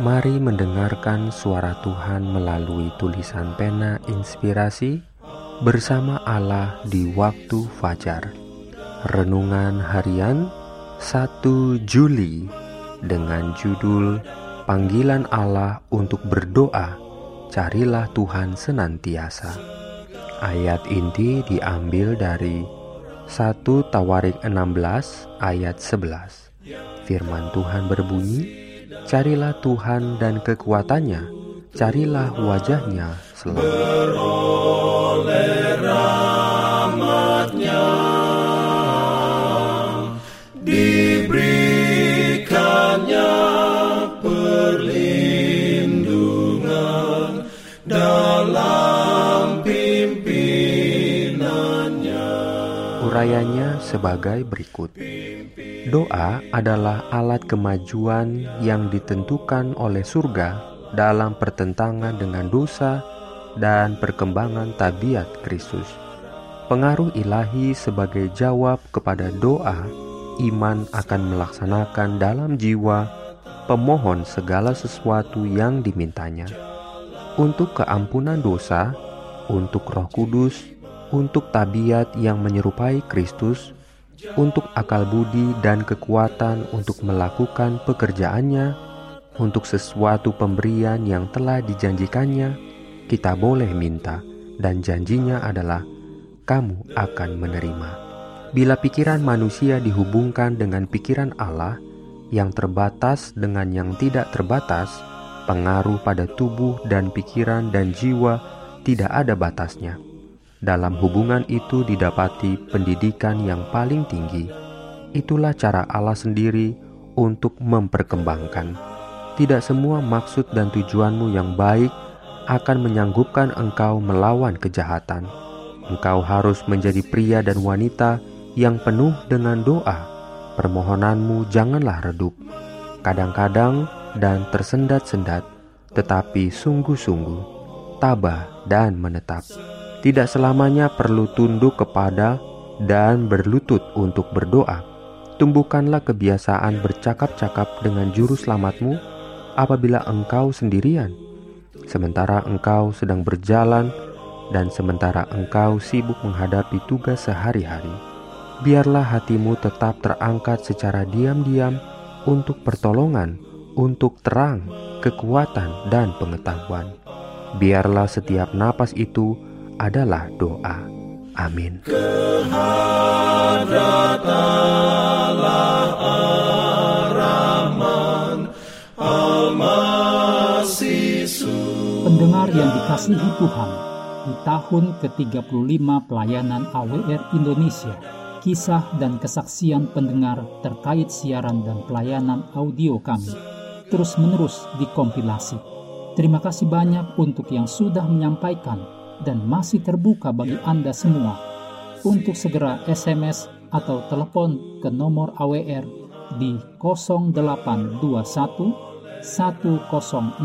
Mari mendengarkan suara Tuhan melalui tulisan pena inspirasi bersama Allah di waktu fajar. Renungan harian 1 Juli dengan judul Panggilan Allah untuk berdoa, carilah Tuhan senantiasa. Ayat inti diambil dari 1 Tawarik 16 ayat 11. Firman Tuhan berbunyi, Carilah Tuhan dan kekuatannya, carilah wajahnya selalu. Beroleh rahmatnya, diberikannya perlindungan dalam pimpinannya. Urayanya sebagai berikut. Doa adalah alat kemajuan yang ditentukan oleh surga dalam pertentangan dengan dosa dan perkembangan tabiat Kristus. Pengaruh ilahi sebagai jawab kepada doa, iman akan melaksanakan dalam jiwa pemohon segala sesuatu yang dimintanya. Untuk keampunan dosa, untuk Roh Kudus, untuk tabiat yang menyerupai Kristus, untuk akal budi dan kekuatan untuk melakukan pekerjaannya, untuk sesuatu pemberian yang telah dijanjikannya, kita boleh minta, dan janjinya adalah kamu akan menerima. Bila pikiran manusia dihubungkan dengan pikiran Allah yang terbatas dengan yang tidak terbatas, pengaruh pada tubuh dan pikiran dan jiwa tidak ada batasnya dalam hubungan itu didapati pendidikan yang paling tinggi. Itulah cara Allah sendiri untuk memperkembangkan. Tidak semua maksud dan tujuanmu yang baik akan menyanggupkan engkau melawan kejahatan. Engkau harus menjadi pria dan wanita yang penuh dengan doa. Permohonanmu janganlah redup. Kadang-kadang dan tersendat-sendat, tetapi sungguh-sungguh, tabah dan menetap tidak selamanya perlu tunduk kepada dan berlutut untuk berdoa. Tumbuhkanlah kebiasaan bercakap-cakap dengan juru selamatmu apabila engkau sendirian, sementara engkau sedang berjalan dan sementara engkau sibuk menghadapi tugas sehari-hari. Biarlah hatimu tetap terangkat secara diam-diam untuk pertolongan, untuk terang, kekuatan, dan pengetahuan. Biarlah setiap napas itu adalah doa. Amin. Pendengar yang dikasihi Tuhan, di tahun ke-35 pelayanan AWR Indonesia, kisah dan kesaksian pendengar terkait siaran dan pelayanan audio kami terus-menerus dikompilasi. Terima kasih banyak untuk yang sudah menyampaikan dan masih terbuka bagi Anda semua untuk segera SMS atau telepon ke nomor AWR di 0821 1061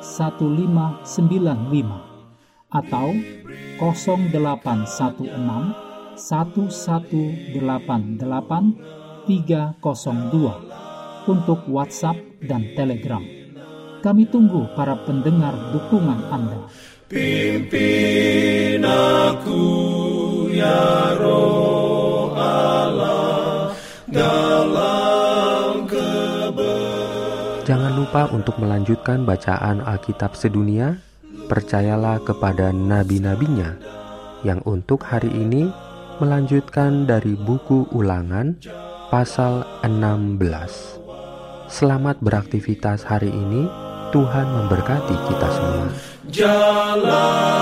1595 atau 0816 1188 302 untuk WhatsApp dan Telegram. Kami tunggu para pendengar dukungan Anda. Pimpin aku ya roh Allah dalam Jangan lupa untuk melanjutkan bacaan Alkitab sedunia. Percayalah kepada nabi-nabinya yang untuk hari ini melanjutkan dari buku ulangan pasal 16. Selamat beraktivitas hari ini. Tuhan memberkati kita semua. Jalan